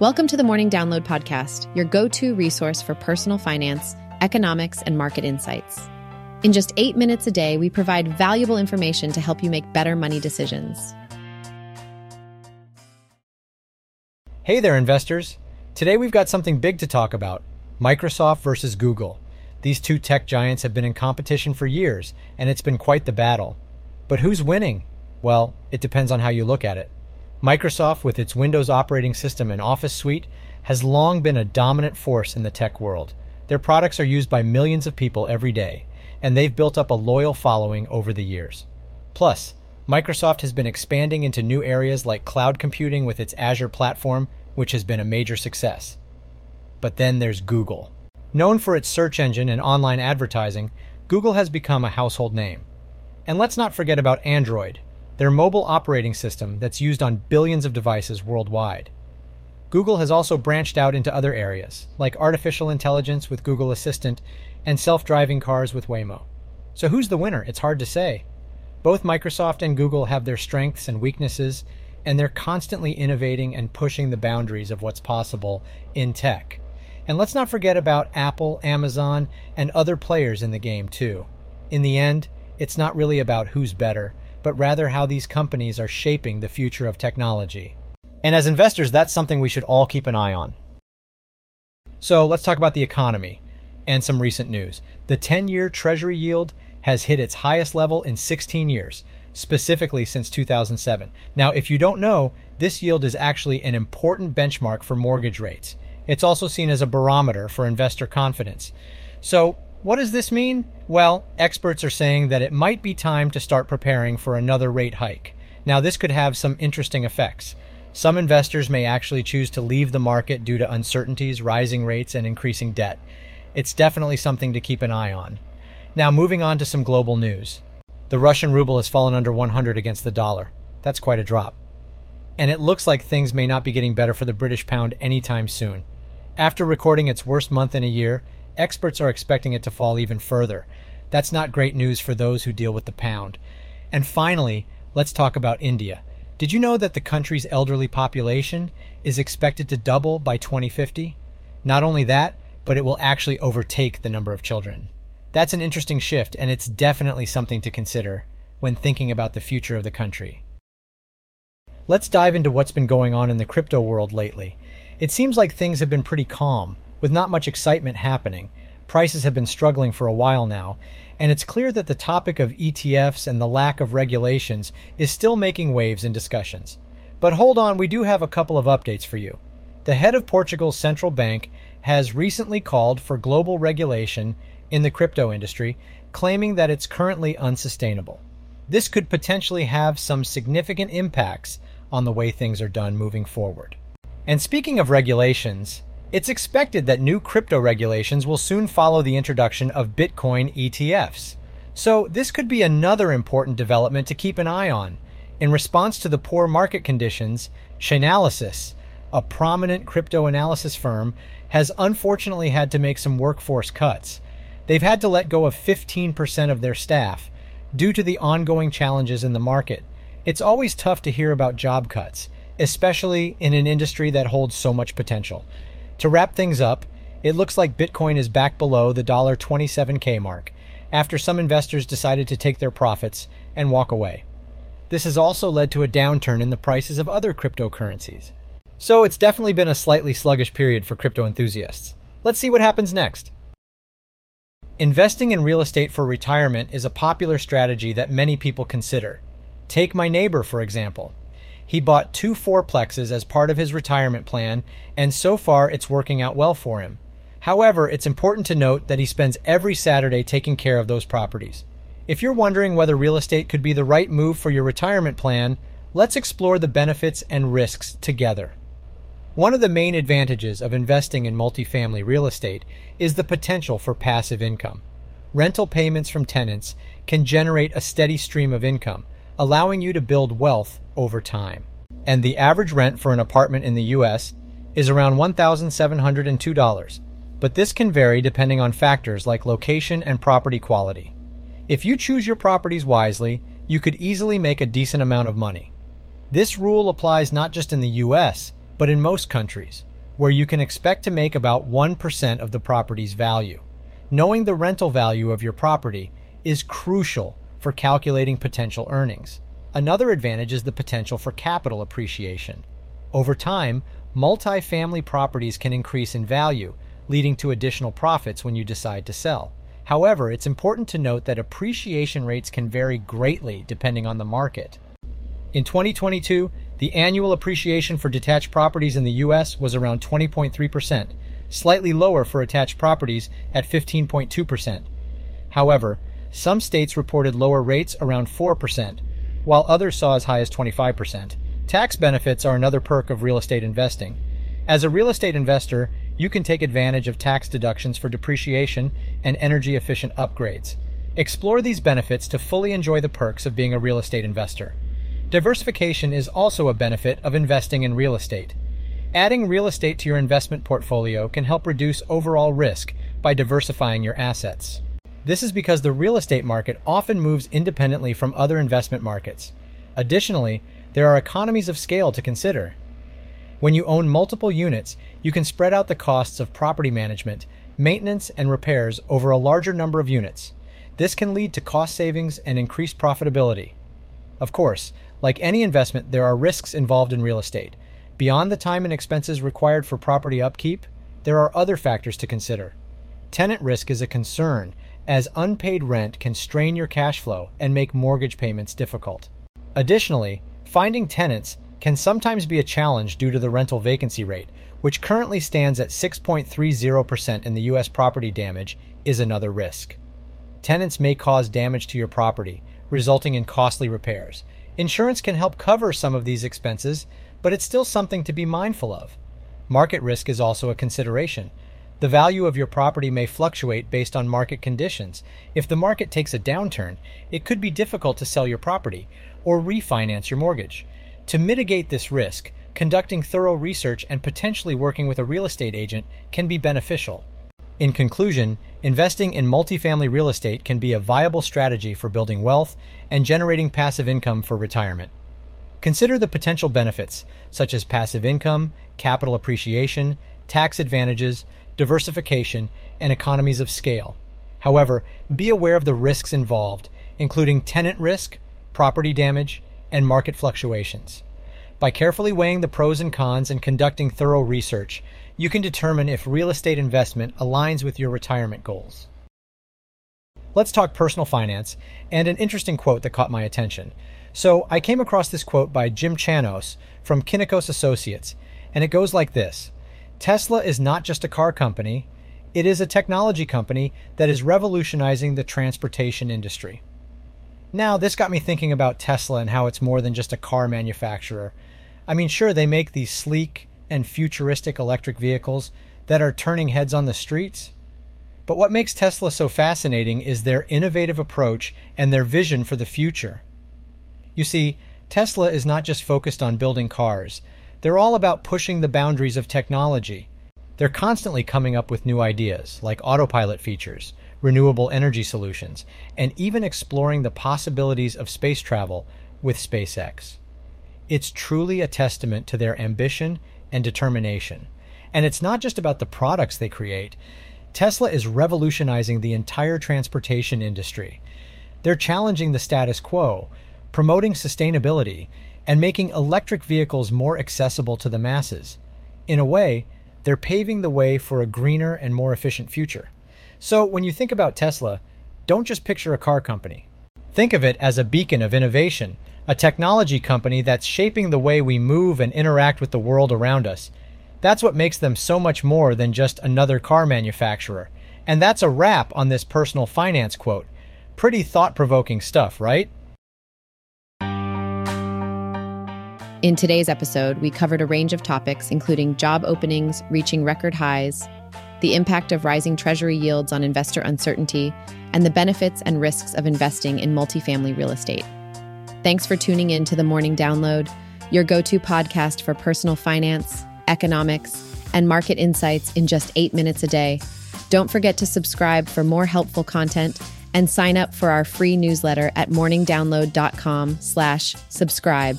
Welcome to the Morning Download Podcast, your go to resource for personal finance, economics, and market insights. In just eight minutes a day, we provide valuable information to help you make better money decisions. Hey there, investors. Today we've got something big to talk about Microsoft versus Google. These two tech giants have been in competition for years, and it's been quite the battle. But who's winning? Well, it depends on how you look at it. Microsoft, with its Windows operating system and Office suite, has long been a dominant force in the tech world. Their products are used by millions of people every day, and they've built up a loyal following over the years. Plus, Microsoft has been expanding into new areas like cloud computing with its Azure platform, which has been a major success. But then there's Google. Known for its search engine and online advertising, Google has become a household name. And let's not forget about Android, their mobile operating system that's used on billions of devices worldwide. Google has also branched out into other areas, like artificial intelligence with Google Assistant and self driving cars with Waymo. So who's the winner? It's hard to say. Both Microsoft and Google have their strengths and weaknesses, and they're constantly innovating and pushing the boundaries of what's possible in tech. And let's not forget about Apple, Amazon, and other players in the game, too. In the end, it's not really about who's better, but rather how these companies are shaping the future of technology. And as investors, that's something we should all keep an eye on. So let's talk about the economy and some recent news. The 10 year Treasury yield has hit its highest level in 16 years, specifically since 2007. Now, if you don't know, this yield is actually an important benchmark for mortgage rates. It's also seen as a barometer for investor confidence. So, what does this mean? Well, experts are saying that it might be time to start preparing for another rate hike. Now, this could have some interesting effects. Some investors may actually choose to leave the market due to uncertainties, rising rates, and increasing debt. It's definitely something to keep an eye on. Now, moving on to some global news. The Russian ruble has fallen under 100 against the dollar. That's quite a drop. And it looks like things may not be getting better for the British pound anytime soon. After recording its worst month in a year, experts are expecting it to fall even further. That's not great news for those who deal with the pound. And finally, let's talk about India. Did you know that the country's elderly population is expected to double by 2050? Not only that, but it will actually overtake the number of children. That's an interesting shift, and it's definitely something to consider when thinking about the future of the country. Let's dive into what's been going on in the crypto world lately. It seems like things have been pretty calm, with not much excitement happening. Prices have been struggling for a while now, and it's clear that the topic of ETFs and the lack of regulations is still making waves in discussions. But hold on, we do have a couple of updates for you. The head of Portugal's central bank has recently called for global regulation in the crypto industry, claiming that it's currently unsustainable. This could potentially have some significant impacts on the way things are done moving forward. And speaking of regulations, it's expected that new crypto regulations will soon follow the introduction of Bitcoin ETFs. So, this could be another important development to keep an eye on. In response to the poor market conditions, Chainalysis, a prominent crypto analysis firm, has unfortunately had to make some workforce cuts. They've had to let go of 15% of their staff due to the ongoing challenges in the market. It's always tough to hear about job cuts, especially in an industry that holds so much potential. To wrap things up, it looks like Bitcoin is back below the $27K mark after some investors decided to take their profits and walk away. This has also led to a downturn in the prices of other cryptocurrencies. So it's definitely been a slightly sluggish period for crypto enthusiasts. Let's see what happens next. Investing in real estate for retirement is a popular strategy that many people consider. Take my neighbor, for example. He bought two fourplexes as part of his retirement plan, and so far it's working out well for him. However, it's important to note that he spends every Saturday taking care of those properties. If you're wondering whether real estate could be the right move for your retirement plan, let's explore the benefits and risks together. One of the main advantages of investing in multifamily real estate is the potential for passive income. Rental payments from tenants can generate a steady stream of income, allowing you to build wealth over time. And the average rent for an apartment in the US is around $1,702, but this can vary depending on factors like location and property quality. If you choose your properties wisely, you could easily make a decent amount of money. This rule applies not just in the US, but in most countries. where you can expect to make about 1% of the property's value. Knowing the rental value of your property is crucial for calculating potential earnings. Another advantage is the potential for capital appreciation. Over time, multi-family properties can increase in value, leading to additional profits when you decide to sell. However, it's important to note that appreciation rates can vary greatly depending on the market. In 2022, the annual appreciation for detached properties in the US was around 20.3%, slightly lower for attached properties at 15.2%. However, some states reported lower rates around 4%, while others saw as high as 25%. Tax benefits are another perk of real estate investing. As a real estate investor, you can take advantage of tax deductions for depreciation and energy efficient upgrades. Explore these benefits to fully enjoy the perks of being a real estate investor. Diversification is also a benefit of investing in real estate. Adding real estate to your investment portfolio can help reduce overall risk by diversifying your assets. This is because the real estate market often moves independently from other investment markets. Additionally, there are economies of scale to consider. When you own multiple units, you can spread out the costs of property management, maintenance, and repairs over a larger number of units. This can lead to cost savings and increased profitability. Of course, like any investment, there are risks involved in real estate. Beyond the time and expenses required for property upkeep, there are other factors to consider. Tenant risk is a concern, as unpaid rent can strain your cash flow and make mortgage payments difficult. Additionally, finding tenants can sometimes be a challenge due to the rental vacancy rate, which currently stands at 6.30% in the U.S. property damage, is another risk. Tenants may cause damage to your property, resulting in costly repairs. Insurance can help cover some of these expenses, but it's still something to be mindful of. Market risk is also a consideration. The value of your property may fluctuate based on market conditions. If the market takes a downturn, it could be difficult to sell your property or refinance your mortgage. To mitigate this risk, conducting thorough research and potentially working with a real estate agent can be beneficial. In conclusion, investing in multifamily real estate can be a viable strategy for building wealth and generating passive income for retirement. Consider the potential benefits, such as passive income, capital appreciation, tax advantages, diversification, and economies of scale. However, be aware of the risks involved, including tenant risk, property damage, and market fluctuations. By carefully weighing the pros and cons and conducting thorough research, you can determine if real estate investment aligns with your retirement goals. Let's talk personal finance and an interesting quote that caught my attention. So, I came across this quote by Jim Chanos from Kynikos Associates, and it goes like this Tesla is not just a car company, it is a technology company that is revolutionizing the transportation industry. Now, this got me thinking about Tesla and how it's more than just a car manufacturer. I mean, sure, they make these sleek and futuristic electric vehicles that are turning heads on the streets. But what makes Tesla so fascinating is their innovative approach and their vision for the future. You see, Tesla is not just focused on building cars, they're all about pushing the boundaries of technology. They're constantly coming up with new ideas, like autopilot features, renewable energy solutions, and even exploring the possibilities of space travel with SpaceX. It's truly a testament to their ambition and determination. And it's not just about the products they create. Tesla is revolutionizing the entire transportation industry. They're challenging the status quo, promoting sustainability, and making electric vehicles more accessible to the masses. In a way, they're paving the way for a greener and more efficient future. So when you think about Tesla, don't just picture a car company. Think of it as a beacon of innovation, a technology company that's shaping the way we move and interact with the world around us. That's what makes them so much more than just another car manufacturer. And that's a wrap on this personal finance quote. Pretty thought provoking stuff, right? In today's episode, we covered a range of topics, including job openings reaching record highs, the impact of rising treasury yields on investor uncertainty, and the benefits and risks of investing in multifamily real estate. Thanks for tuning in to the Morning Download, your go to podcast for personal finance, economics, and market insights in just eight minutes a day. Don't forget to subscribe for more helpful content and sign up for our free newsletter at morningdownload.com slash subscribe.